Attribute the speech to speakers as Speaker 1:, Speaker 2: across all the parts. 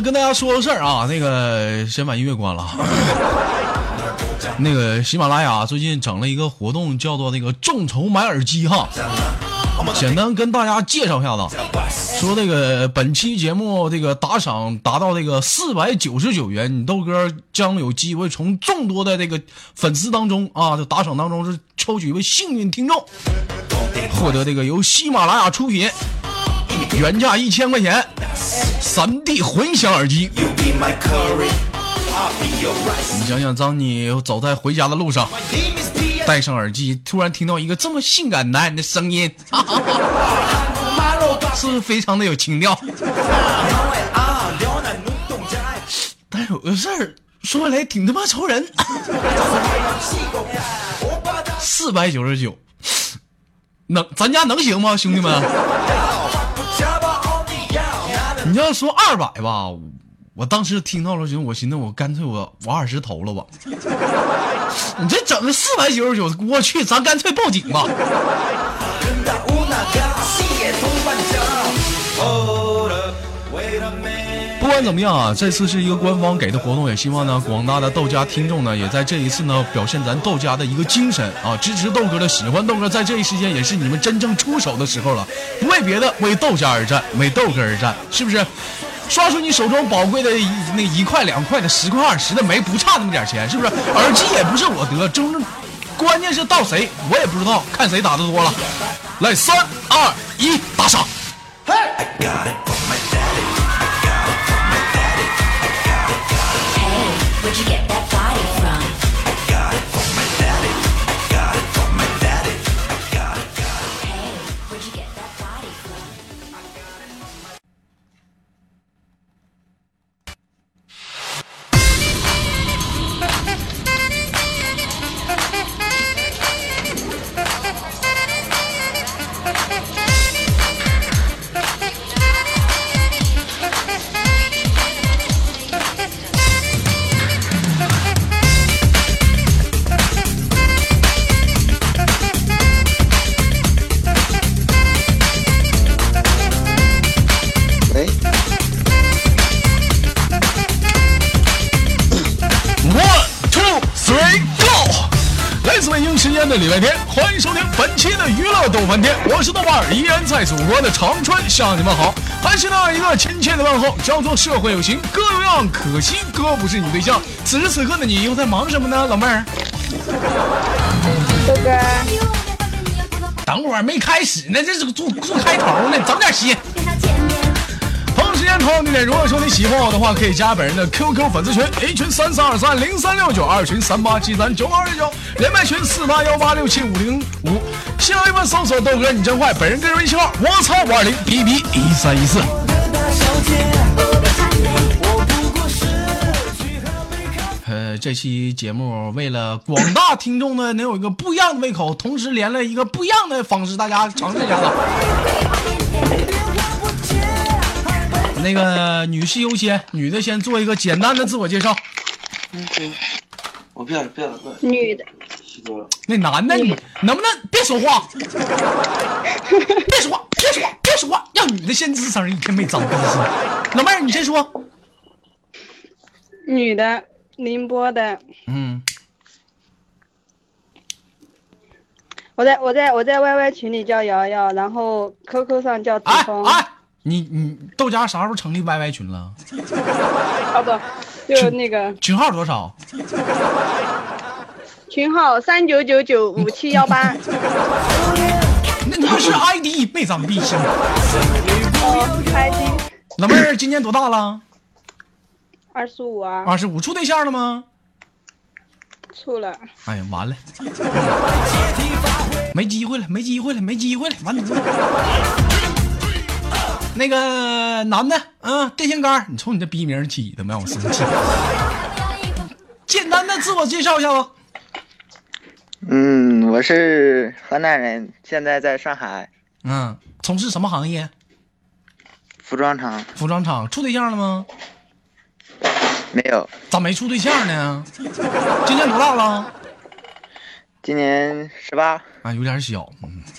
Speaker 1: 跟大家说个事儿啊，那个先把音乐关了。那个喜马拉雅最近整了一个活动，叫做那个众筹买耳机哈。简单跟大家介绍一下子，说这个本期节目这个打赏达到这个四百九十九元，你豆哥将有机会从众多的这个粉丝当中啊，这打赏当中是抽取一位幸运听众，获得这个由喜马拉雅出品，原价一千块钱，三 D 混响耳机。你想想，当你走在回家的路上，戴上耳机，突然听到一个这么性感男人的声音，是 不是非常的有情调？但有个事儿说来挺他妈愁人，四百九十九，能咱家能行吗，兄弟们？你要说二百吧。我当时听到了，行我寻思，我干脆我我二十投了吧。你这整的四百九十九，我去，咱干脆报警吧。不管怎么样啊，这次是一个官方给的活动，也希望呢广大的豆家听众呢，也在这一次呢表现咱豆家的一个精神啊，支持豆哥的，喜欢豆哥，在这一时间也是你们真正出手的时候了，不为别的，为豆家而战，为豆哥而战，是不是？刷出你手中宝贵的那一块两块的十块二十的没不差那么点钱，是不是？耳机也不是我得，真正关键是到谁我也不知道，看谁打的多了。来，三二一，打赏！嘿礼拜天，欢迎收听本期的娱乐逗翻天，我是豆瓣儿，依然在祖国的长春向你们好，还是那一个亲切的问候，叫做社会有情哥有样，可惜哥不是你对象。此时此刻的你又在忙什么呢，老妹儿？
Speaker 2: 豆哥，
Speaker 1: 等会儿没开始呢，这是做做开头呢，整点心。同样地点，如果说你喜欢我的话，可以加本人的 QQ 粉丝群，A 群三三二三零三六九，二群三八七三九二六九，连麦群四八幺八六七五零五。新浪微博搜索豆哥你真坏，本人个人微信号我操五二零 B B 一三一四。呃，这期节目为了广大听众呢，能有一个不一样的胃口，同时连了一个不一样的方式，大家尝试一下子那个女士优先，女的先做一个简单的自我介绍。
Speaker 3: 嗯，我变了，变了，
Speaker 2: 女的。
Speaker 1: 那男的，你能不能别说话？别说话，别说话，别说话，让女的先吱声，一天没脏东西。老妹儿，你先说。
Speaker 2: 女的，宁波的。
Speaker 1: 嗯。
Speaker 2: 我在我在我在 YY 群里叫瑶瑶，然后 QQ 上叫子枫。
Speaker 1: 你你豆家啥时候成立 YY 群了？
Speaker 2: 啊不，就那个
Speaker 1: 群号多少？
Speaker 2: 群号三九九九五七幺八。
Speaker 1: 那那是 ID，没长逼心。
Speaker 2: ID。
Speaker 1: 老妹儿今年多大了？
Speaker 2: 二十五啊。
Speaker 1: 二十五，处对象了吗？
Speaker 2: 处了。
Speaker 1: 哎呀，完了，没机会了，没机会了，没机会了，完犊子。那个男的，嗯，电线杆你瞅你这逼名起的，让我生气。简单的自我介绍一下吧。
Speaker 3: 嗯，我是河南人，现在在上海。
Speaker 1: 嗯，从事什么行业？
Speaker 3: 服装厂。
Speaker 1: 服装厂，处对象了吗？
Speaker 3: 没有。
Speaker 1: 咋没处对象呢？今年多大了？
Speaker 3: 今年十八。
Speaker 1: 啊，有点小。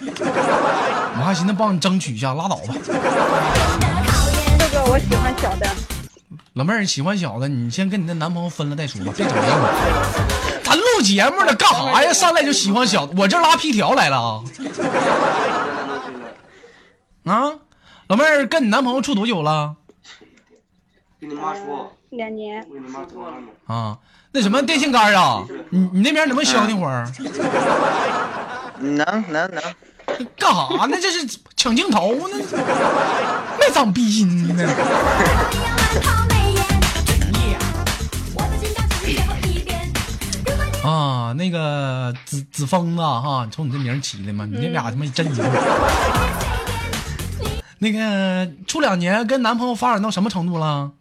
Speaker 1: 我还寻思帮你争取一下，拉倒吧。
Speaker 2: 这个我喜欢小的。
Speaker 1: 老妹儿喜欢小的，你先跟你那男朋友分了再说吧，别整这个。咱录节目呢，干啥呀？上来就喜欢小子，我这拉皮条来了啊！啊，老妹儿跟你男朋友处多久了？
Speaker 4: 跟你妈说，
Speaker 2: 两年，
Speaker 4: 我跟你妈说了呢。
Speaker 1: 啊，那什么电线杆啊？你你那边能不能消停会儿？
Speaker 3: 能能能，
Speaker 1: 干啥呢？这是抢镜头呢？没长逼心呢。啊，那个子子疯子哈，你瞅你这名儿起的嘛，你这俩他妈真一对。那个处两年，跟男朋友发展到什么程度了？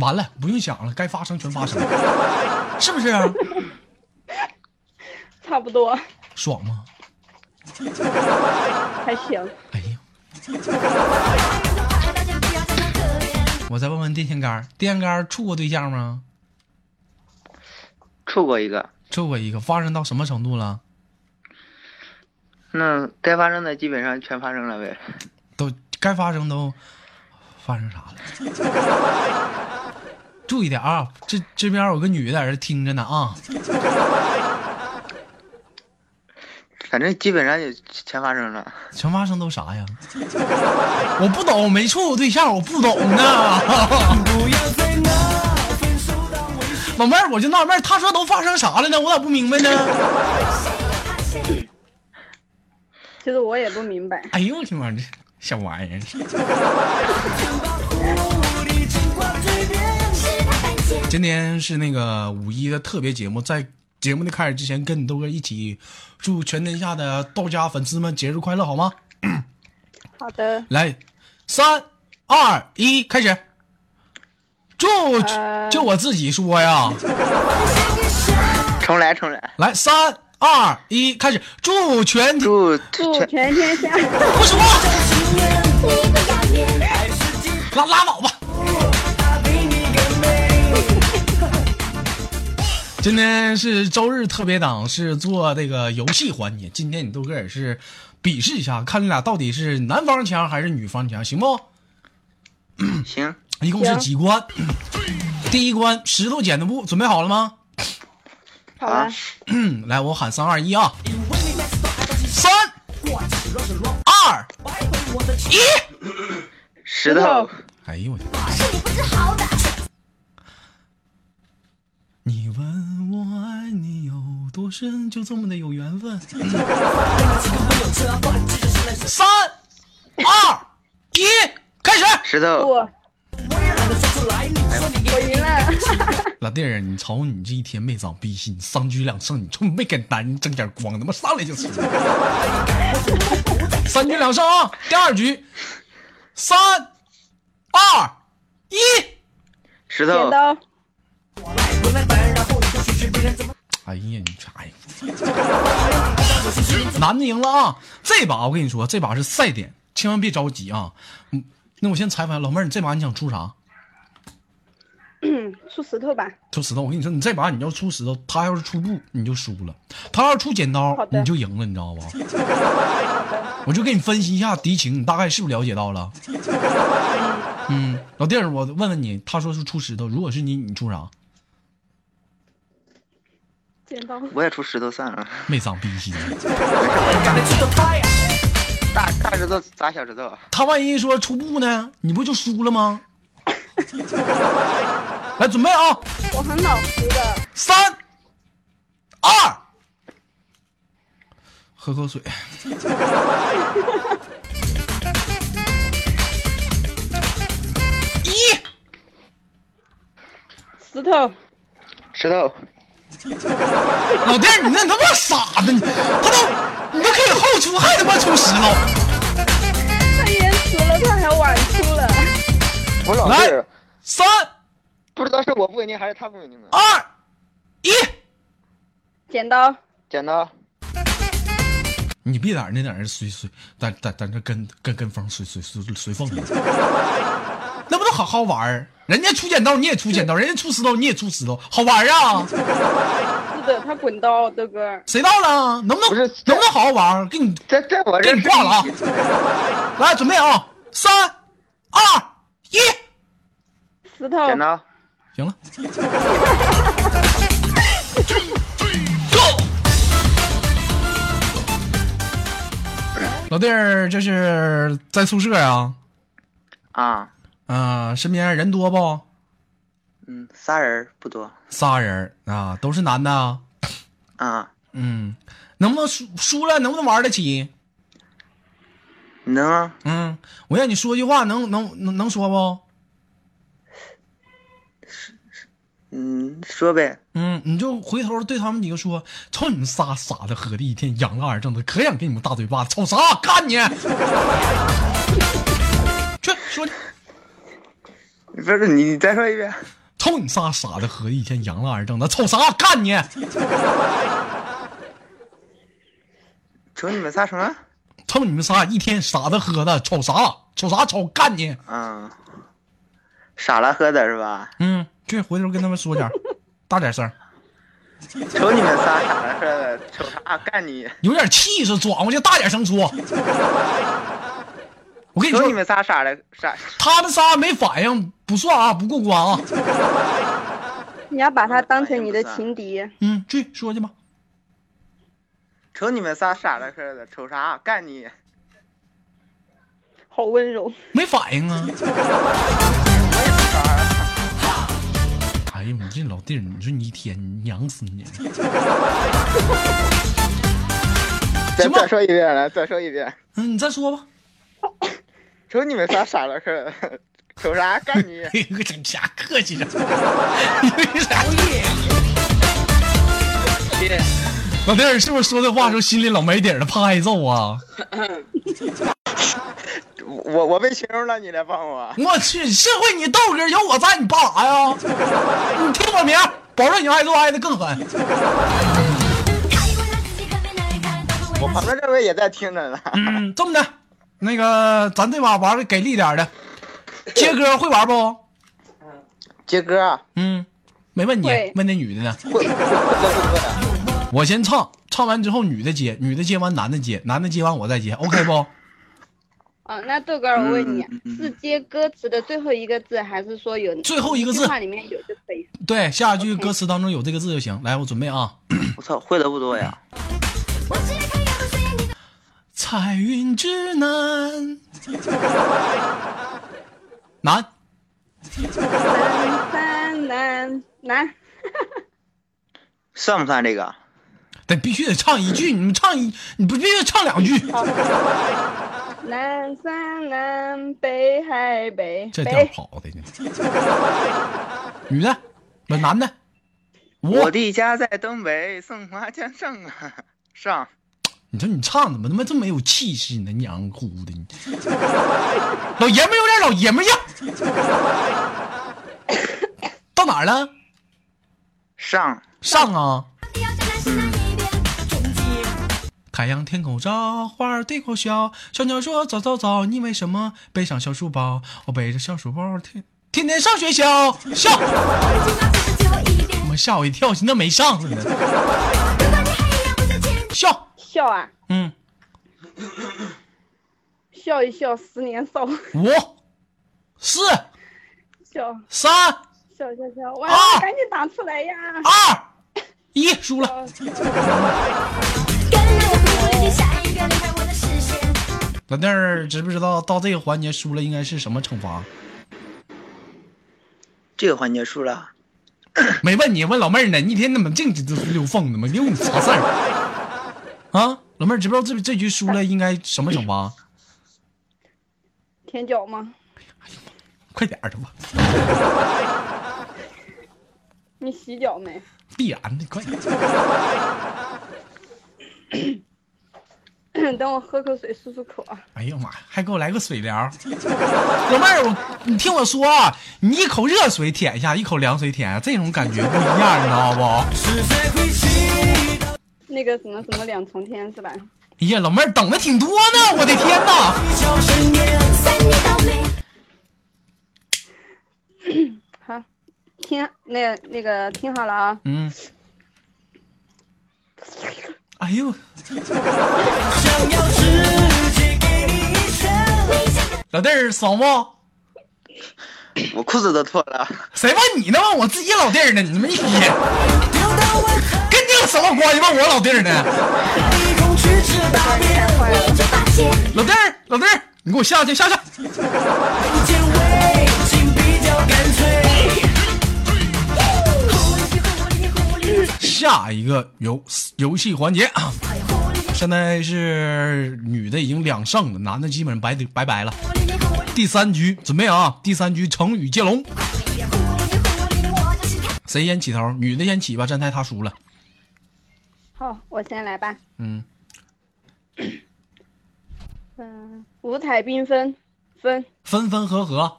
Speaker 1: 完了，不用想了，该发生全发生了，是不是？
Speaker 2: 差不多，
Speaker 1: 爽吗？
Speaker 2: 还行。
Speaker 1: 哎呀，我再问问电线杆，电线杆处过对象吗？
Speaker 3: 处过一个，
Speaker 1: 处过一个，发生到什么程度了？
Speaker 3: 那该发生的基本上全发生了呗。
Speaker 1: 都该发生都发生啥了？注意点啊！这这边有个女的在这听着呢啊！
Speaker 3: 反正基本上也全发生了。
Speaker 1: 全发生都啥呀？我不懂，没处过对象，我不懂呢。老妹儿，我就纳闷儿，他说都发生啥了呢？我咋不明白呢？
Speaker 2: 其实我也不明白。
Speaker 1: 哎呦我的妈，这小玩意儿！今天是那个五一的特别节目，在节目的开始之前，跟你豆哥一起祝全天下的道家粉丝们节日快乐，好吗？
Speaker 2: 好的，
Speaker 1: 来，三二一，开始！祝
Speaker 2: 呃
Speaker 1: 就我自己说呀，
Speaker 3: 重来重来，
Speaker 1: 来，三二一，开始！祝全
Speaker 3: 祝
Speaker 2: 祝
Speaker 3: 全
Speaker 2: 全天下
Speaker 1: 不说，拉拉倒吧。今天是周日特别档，是做这个游戏环节。今天你豆哥也是比试一下，看你俩到底是男方强还是女方强，行不？
Speaker 3: 行，
Speaker 1: 一共是几关？第一关石头剪刀布，准备好了吗？
Speaker 2: 好了，
Speaker 1: 嗯，来，我喊三二一啊！三二一！
Speaker 3: 石头，
Speaker 1: 哎呦我的！你问我爱你有多深，就这么的有缘分。三二一，开始！
Speaker 3: 石头，
Speaker 2: 我我赢了。
Speaker 1: 老弟儿，你瞅你这一天没长逼心，三局两胜，你瞅你没给男人争点光，他妈上来就输。三局两胜啊！第二局，三二一，
Speaker 3: 石头，
Speaker 1: 哎呀，你啥呀？男的赢了啊！这把我跟你说，这把是赛点，千万别着急啊。嗯，那我先采访老妹儿，你这把你想出啥？
Speaker 2: 嗯，出石头吧。
Speaker 1: 出石头，我跟你说，你这把你要出石头，他要是出布，你就输了；他要是出剪刀你就赢了，你知道吧？我就给你分析一下敌情，你大概是不是了解到了？嗯，老弟儿，我问问你，他说是出石头，如果是你，你出啥？
Speaker 2: 剪刀，
Speaker 3: 我也出石头算了。
Speaker 1: 没长逼心。
Speaker 3: 大大石头砸小石头，
Speaker 1: 他万一说出布呢，你不就输了吗？来，准备啊！
Speaker 2: 我很老实的。
Speaker 1: 三二，喝口水。一，
Speaker 2: 石头，
Speaker 3: 石头，
Speaker 1: 老弟儿，你那他妈傻子，你他都你都可以后出，还他妈出石头。
Speaker 2: 他延迟了，他还晚出了。
Speaker 3: 我老
Speaker 1: 来
Speaker 3: 是
Speaker 1: 三
Speaker 3: 不知道是我不稳定还是他不稳定的。
Speaker 1: 二一，
Speaker 2: 剪刀，
Speaker 3: 剪刀，
Speaker 1: 你别在那在那随随，在在在那跟跟跟风随随随随风的，那不都好好玩儿？人家出剪刀你也出剪刀，人家出石头你也出石头，好玩儿啊！
Speaker 2: 是的，他滚刀，豆哥。
Speaker 1: 谁到了？能不能
Speaker 3: 不
Speaker 1: 能不能好好玩儿？给你
Speaker 3: 在在我这
Speaker 1: 给你挂了啊！来，准备啊！三二一，
Speaker 2: 石头。
Speaker 3: 剪刀。
Speaker 1: 行了。老弟儿，这是在宿舍呀？
Speaker 3: 啊，
Speaker 1: 啊、身边人多不？
Speaker 3: 嗯，仨人不多。
Speaker 1: 仨人啊，都是男的啊。
Speaker 3: 啊，
Speaker 1: 嗯，能不能输输了能不能玩得起？
Speaker 3: 能啊。
Speaker 1: 嗯，我让你说句话，能能能能说不？
Speaker 3: 嗯，说呗。
Speaker 1: 嗯，你就回头对他们几个说：“瞅你们仨傻的合的一天，养了二正的，可想给你们大嘴巴子，瞅啥？干你！去说去，
Speaker 3: 不是你，你再说一遍。
Speaker 1: 瞅你仨傻的喝的一天，洋了二正的，瞅啥？干你！
Speaker 3: 瞅你们仨什么？
Speaker 1: 瞅你们仨一天傻的喝的，瞅啥？瞅啥？瞅干你！
Speaker 3: 嗯，傻了喝的是吧？
Speaker 1: 嗯，去回头跟他们说点儿，大点声，
Speaker 3: 瞅你们仨傻了喝的，瞅啥？干你！
Speaker 1: 有点气势，转过去大点声说。我跟你说，
Speaker 3: 瞅你们仨傻了傻。
Speaker 1: 他们仨没反应，不算啊，不过关啊。
Speaker 2: 你要把他当成你的情敌。
Speaker 1: 嗯，去说去吧。
Speaker 3: 瞅你们仨傻了似的，瞅啥？干你！
Speaker 2: 好温柔。
Speaker 1: 没反应啊！哎呀，你这老弟儿，你说你一天你娘死你！
Speaker 3: 再再说一遍来，再说一遍。
Speaker 1: 嗯，你再说吧。
Speaker 3: 瞅你们仨傻了呵，瞅 啥？干你！
Speaker 1: 哎呦，整瞎客气的。老弟儿是不是说这话时候心里老没底了，怕挨揍啊？
Speaker 3: 我我被形容了，你来帮我。
Speaker 1: 我去，社会你豆哥有我在，你怕啥呀？你听我名，保证你挨揍挨的更狠。
Speaker 3: 我旁边这位也在听着呢。
Speaker 1: 嗯，这么的，那个咱这把玩的给力点的，接歌会玩不？
Speaker 3: 接歌啊，
Speaker 1: 嗯，没问你，问那女的呢。我先唱，唱完之后女的接，女的接完男的接，男的接完我再接，OK 不？
Speaker 2: 嗯，那豆哥，我问你
Speaker 3: 嗯嗯嗯，
Speaker 2: 是接歌词的最后一个字，还是说有
Speaker 1: 最后一个字
Speaker 2: 话里面有就可以？
Speaker 1: 对，下一句歌词当中有这个字就行。来，我准备啊。
Speaker 3: 我操，会的不多呀。
Speaker 1: 彩云之南，南
Speaker 2: 南山南南，
Speaker 3: 算不算这个？
Speaker 1: 得必须得唱一句，你们唱一，你不必须唱两句。
Speaker 2: 南山南北海北
Speaker 1: 这调。跑的呢。女的，不男的，
Speaker 3: 我
Speaker 1: 我，
Speaker 3: 的家在东北，松花江上啊上。
Speaker 1: 你说你唱怎么他妈这么没有气势呢？娘哭的你，老爷们有点老爷们样。到哪儿了？
Speaker 3: 上
Speaker 1: 上啊！太阳天空照，花儿对口笑，小鸟说早早早，你为什么背上小书包？我背着小书包，天天天上学校，笑，他妈吓我一跳，那没上似的，笑，
Speaker 2: 啊，
Speaker 1: 嗯，
Speaker 2: 笑一笑，十年少。
Speaker 1: 五、四、
Speaker 2: 笑
Speaker 1: 三、
Speaker 2: 笑笑笑，哇
Speaker 1: 啊，
Speaker 2: 赶紧打出来呀！
Speaker 1: 二、一，输了。老弟儿，知不知道到这个环节输了应该是什么惩罚？
Speaker 3: 这个环节输了。
Speaker 1: 没问你，问老妹儿呢。你一天怎么净溜缝呢吗？溜你啥事儿？啊，老妹儿，知不知道这这局输了应该什么惩罚？
Speaker 2: 舔脚吗？
Speaker 1: 快点儿的吧，
Speaker 2: 你洗脚没？
Speaker 1: 必然的，快点。
Speaker 2: 等我喝口水漱漱口啊。
Speaker 1: 哎呀妈呀，还给我来个水疗。老妹儿，我你听我说啊，你一口热水舔一下，一口凉水舔一下，这种感觉不一样，你知道不？
Speaker 2: 那个什么什么两重天是吧？
Speaker 1: 哎呀，老妹儿等的挺多呢，我的天哪！
Speaker 2: 好，听那那个听好了啊。
Speaker 1: 嗯。哎呦，老弟儿爽不？
Speaker 3: 我裤子都脱了。
Speaker 1: 谁问你呢？问我自己老弟儿呢？你们一天什么关系？问我老弟儿呢？老弟儿，老弟儿，你给我下去，下去。下一个游游戏环节啊，现在是女的已经两胜了，男的基本上白拜拜了。第三局准备啊，第三局成语接龙，谁先起头？女的先起吧，站台她输了。
Speaker 2: 好，我先来吧。
Speaker 1: 嗯，
Speaker 2: 嗯，五彩缤纷，分
Speaker 1: 分分合合，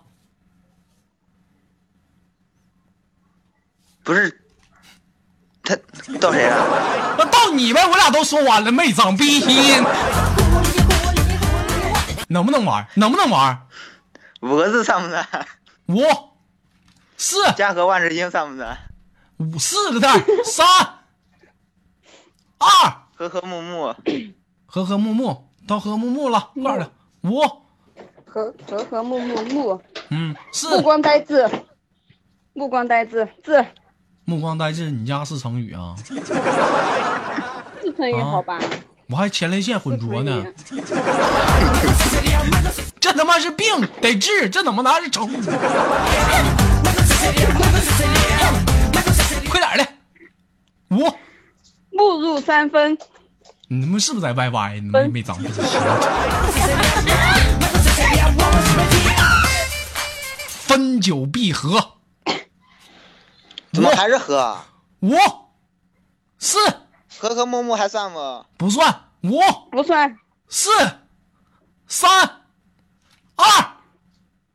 Speaker 3: 不是，他到谁了？
Speaker 1: 那到你呗，我俩都说完了，没长逼心。能不能玩？能不能玩？
Speaker 3: 五个字算不算？
Speaker 1: 五、四、
Speaker 3: 家和万事兴算不算？
Speaker 1: 五四个字，三、二，
Speaker 3: 和和睦睦，
Speaker 1: 和和睦睦，到和和睦睦了，快点的，五，
Speaker 2: 和和和睦睦睦，
Speaker 1: 嗯，四。
Speaker 2: 目，光呆滞，目光呆滞，滞，
Speaker 1: 目光呆滞，你家是成语啊？
Speaker 2: 是成语
Speaker 1: 啊。
Speaker 2: 好吧？
Speaker 1: 我还前列腺混浊呢。这他妈是病，得治，这怎么拿是成语？快点的，五，
Speaker 2: 目入三分，
Speaker 1: 你们是不是在 YY？你们
Speaker 2: 分。
Speaker 1: 没长。分久必合，
Speaker 3: 怎么还是和？
Speaker 1: 五、四
Speaker 3: 和和睦睦还算不？
Speaker 1: 不算，五、
Speaker 2: 不算，
Speaker 1: 四、三、二、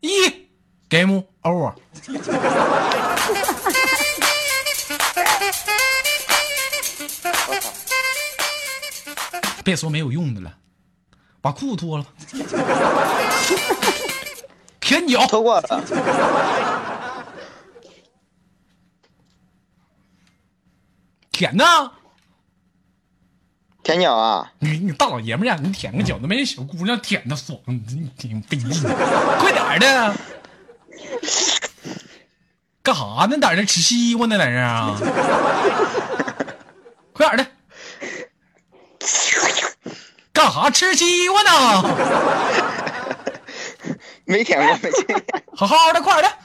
Speaker 1: 一，game over。别说没有用的了，把裤子脱了，舔脚，
Speaker 3: 脱过了。
Speaker 1: 舔呢？
Speaker 3: 舔脚啊！
Speaker 1: 你你大老爷们儿呀，你舔个脚都没人小姑娘舔的爽，你你挺费劲，快点儿的！干啥呢？在这吃西瓜呢？在这儿啊？快点的！干啥吃西瓜呢？
Speaker 3: 没舔过，没亲。
Speaker 1: 好好的，快点儿的！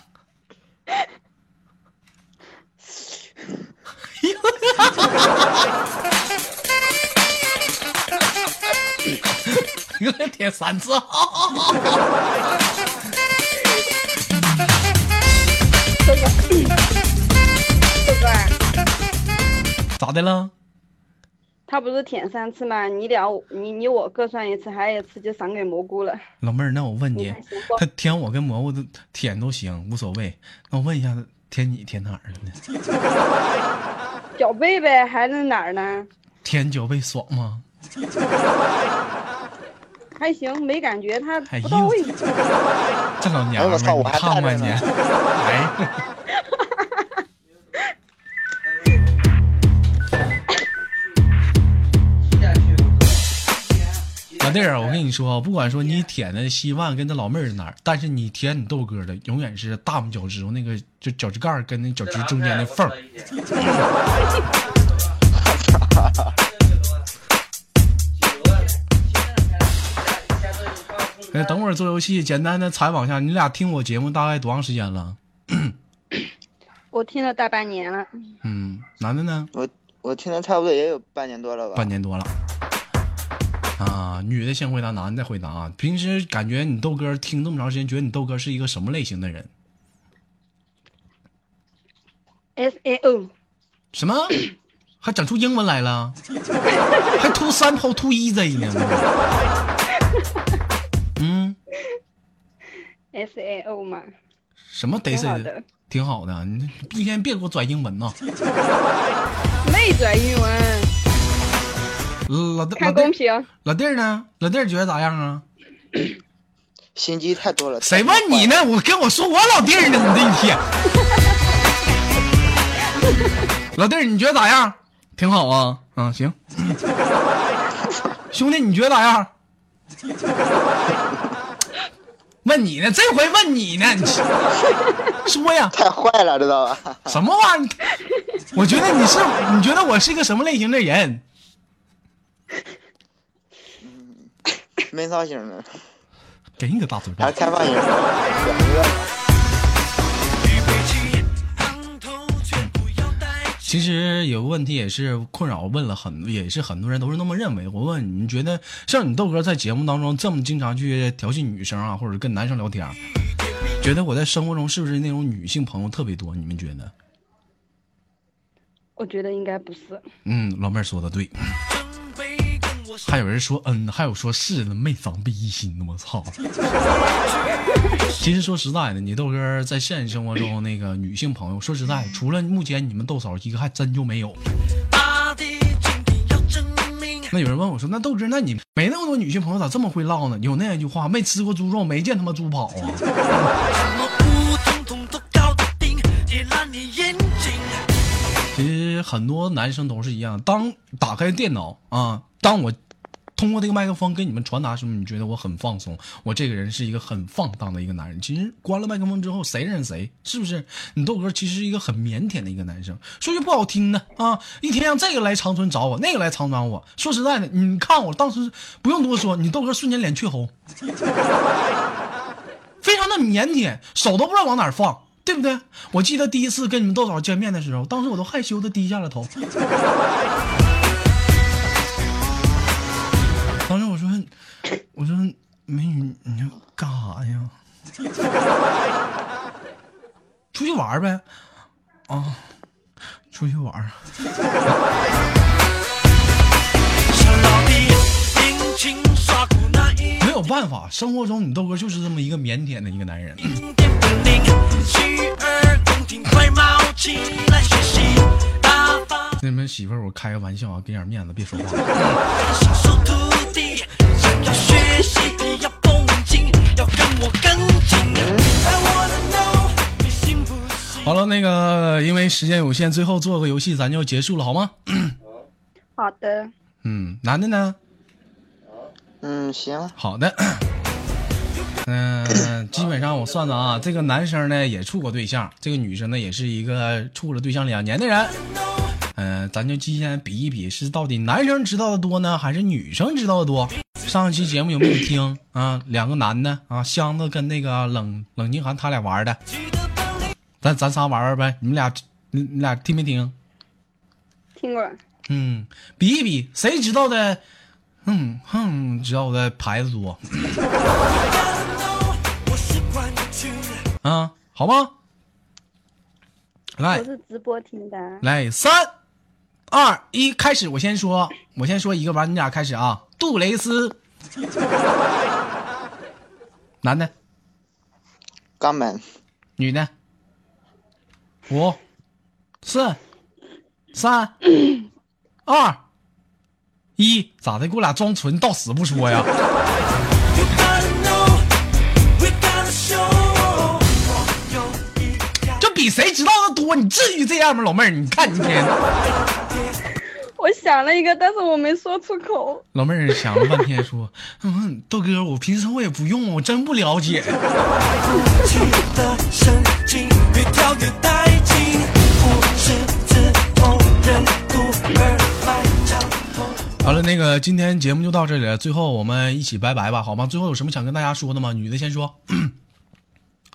Speaker 1: 又得舔三次，
Speaker 2: 哥哥，哥哥儿，
Speaker 1: 咋的了？
Speaker 2: 他不是舔三次吗？你俩你你我各算一次，还有一次就赏给蘑菇了。
Speaker 1: 老妹儿，那我问你他舔我跟蘑菇都舔都行，无所谓。那我问一下，舔你舔哪儿了呢？
Speaker 2: 脚背呗，还是哪儿呢？
Speaker 1: 舔脚背爽吗？
Speaker 2: 还行，没感觉，他
Speaker 1: 哎呦
Speaker 2: 不到位。
Speaker 1: 这老娘们儿，你看看你，哎，老弟儿，我跟你说，不管说你舔的稀饭跟那老妹儿哪儿，但是你舔你豆哥的，永远是大拇脚趾头那个就脚趾盖跟那脚趾中间的缝儿。哎，等会儿做游戏，简单的采访一下，你俩听我节目大概多长时间了？
Speaker 2: 我听了大半年了，
Speaker 1: 嗯，男的呢？
Speaker 3: 我我听了差不多也有半年多了吧。
Speaker 1: 半年多了。啊，女的先回答，男的再回答啊。平时感觉你豆哥听这么长时间，觉得你豆哥是一个什么类型的人
Speaker 2: ？S A O，
Speaker 1: 什么？还整出英文来了？还 too simple too easy 呢？嗯
Speaker 2: ，S A O 嘛，
Speaker 1: 什么得瑟
Speaker 2: 挺好的，
Speaker 1: 挺好的。你一天别给我拽英文呐。
Speaker 2: 没拽英文，
Speaker 1: 老弟，老弟儿，
Speaker 2: 看公平。
Speaker 1: 老弟儿呢？老弟儿觉得咋样啊？
Speaker 3: 心机太多了。
Speaker 1: 谁问你呢？我跟我说我老弟儿呢，你这一天。老弟儿，你觉得咋样？挺好啊，嗯，行。兄弟，你觉得咋样？问问你呢，这回问你呢，你说呀，
Speaker 3: 太坏了，知道吧？
Speaker 1: 什么玩意儿？我觉得你是，你觉得我是一个什么类型的人？
Speaker 3: 闷骚型的，
Speaker 1: 给你个大嘴巴！
Speaker 3: 开放型的？
Speaker 1: 其实有个问题也是困扰问了很，也是很多人都是那么认为。我问你，你觉得像你豆哥在节目当中这么经常去调戏女生啊，或者跟男生聊天，觉得我在生活中是不是那种女性朋友特别多？你们觉得？
Speaker 2: 我觉得应该不是。
Speaker 1: 嗯，老妹儿说的对。还有人说嗯，还有说是的，没防备一心的，我操！其实说实在的，你豆哥在现实生活中那个女性朋友，说实在，除了目前你们豆嫂一个，还真就没有。那有人问我说：“那豆哥，那你没那么多女性朋友，咋这么会唠呢？”有那一句话，没吃过猪肉，没见他妈猪跑啊。很多男生都是一样，当打开电脑啊，当我通过这个麦克风跟你们传达什么，你觉得我很放松，我这个人是一个很放荡的一个男人。其实关了麦克风之后，谁认谁，是不是？你豆哥其实是一个很腼腆的一个男生，说句不好听的啊，一天让这个来长春找我，那个来长春找我。说实在的，你看我当时不用多说，你豆哥瞬间脸黢红，非常的腼腆，手都不知道往哪放。对不对？我记得第一次跟你们豆嫂见面的时候，当时我都害羞的低下了头。当时我说：“我说美女，你要干啥呀？出去玩呗。”啊，出去玩。没有办法，生活中你豆哥就是这么一个腼腆的一个男人。你们媳妇儿，我开个玩笑啊，给点面子，别说话。好了，那个因为时间有限，最后做个游戏，咱就结束了，好吗？
Speaker 2: 好的。
Speaker 1: 嗯，男的呢？
Speaker 3: 嗯，行。
Speaker 1: 好的。嗯、基本上我算算啊，这个男生呢也处过对象，这个女生呢也是一个处了对象两年的人。嗯、咱就今天比一比，是到底男生知道的多呢，还是女生知道的多？上一期节目有没有听啊？两个男的啊，箱子跟那个冷冷静涵他俩玩的，咱咱仨玩玩呗。你们俩，你你俩听没听？
Speaker 2: 听过。
Speaker 1: 嗯，比一比，谁知道的？嗯哼，知道的牌子多。啊，好吗？来
Speaker 2: 我是直播听的。
Speaker 1: 来，三二一，开始！我先说，我先说一个，完你俩开始啊。杜蕾斯，男的，
Speaker 3: 肛门，
Speaker 1: 女的，五、四、三、二、一，咋的？给我俩装纯，到死不说呀？你至于这样吗，老妹儿？你看你
Speaker 2: 我想了一个，但是我没说出口。
Speaker 1: 老妹儿想了半天说：“嗯，豆哥，我平时我也不用，我真不了解。”好了，那个今天节目就到这里了，最后我们一起拜拜吧，好吗？最后有什么想跟大家说的吗？女的先说。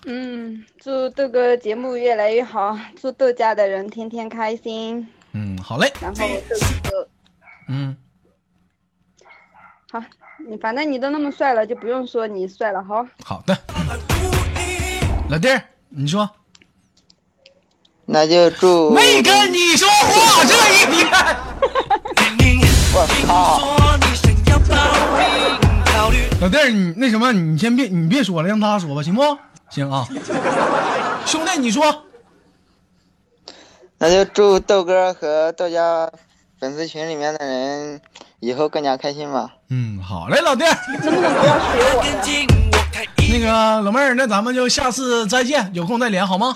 Speaker 2: 嗯，祝豆哥节目越来越好，祝豆家的人天天开心。
Speaker 1: 嗯，好嘞。
Speaker 2: 然后豆哥，
Speaker 1: 嗯，
Speaker 2: 好，你反正你都那么帅了，就不用说你帅了哈。
Speaker 1: 好的。老弟儿，你说。
Speaker 3: 那就祝
Speaker 1: 没跟你说话这一天。
Speaker 3: 我操！
Speaker 1: 老弟儿，你那什么，你先别，你别说了，让他说吧，行不？行啊。兄弟，你说。
Speaker 3: 那就祝豆哥和豆家粉丝群里面的人以后更加开心吧。
Speaker 1: 嗯，好嘞，老弟。
Speaker 2: 能不能不要学我？
Speaker 1: 那个老妹儿，那咱们就下次再见，有空再连好吗？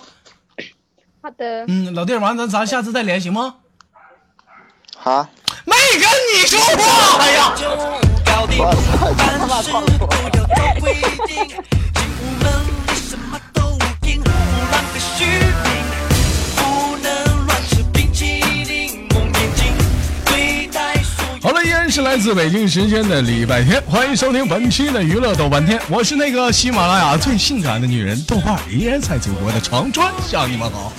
Speaker 2: 好的。
Speaker 1: 嗯，老弟，完了咱咱下次再连行吗？
Speaker 3: 好，
Speaker 1: 没跟你说话哎呀。
Speaker 3: 我操，他妈操！
Speaker 1: 是来自北京时间的礼拜天，欢迎收听本期的娱乐豆瓣天，我是那个喜马拉雅最性感的女人豆瓣，依然在祖国的长春向你们好。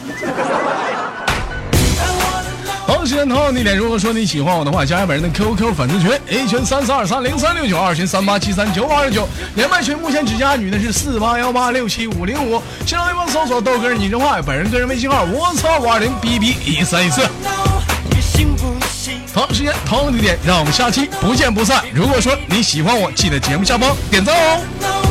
Speaker 1: 同时间同样地点，如果说你喜欢我的话，加本人的 QQ 粉丝群，A 群三四二三零三六九，二群三八七三九五二九，连麦群目前只加女的是四八幺八六七五零五，新浪微博搜索豆哥你真坏，本人个人微信号我操五二零 B B 一三一四。同时间同地点，让我们下期不见不散。如果说你喜欢我，记得节目下方点赞哦。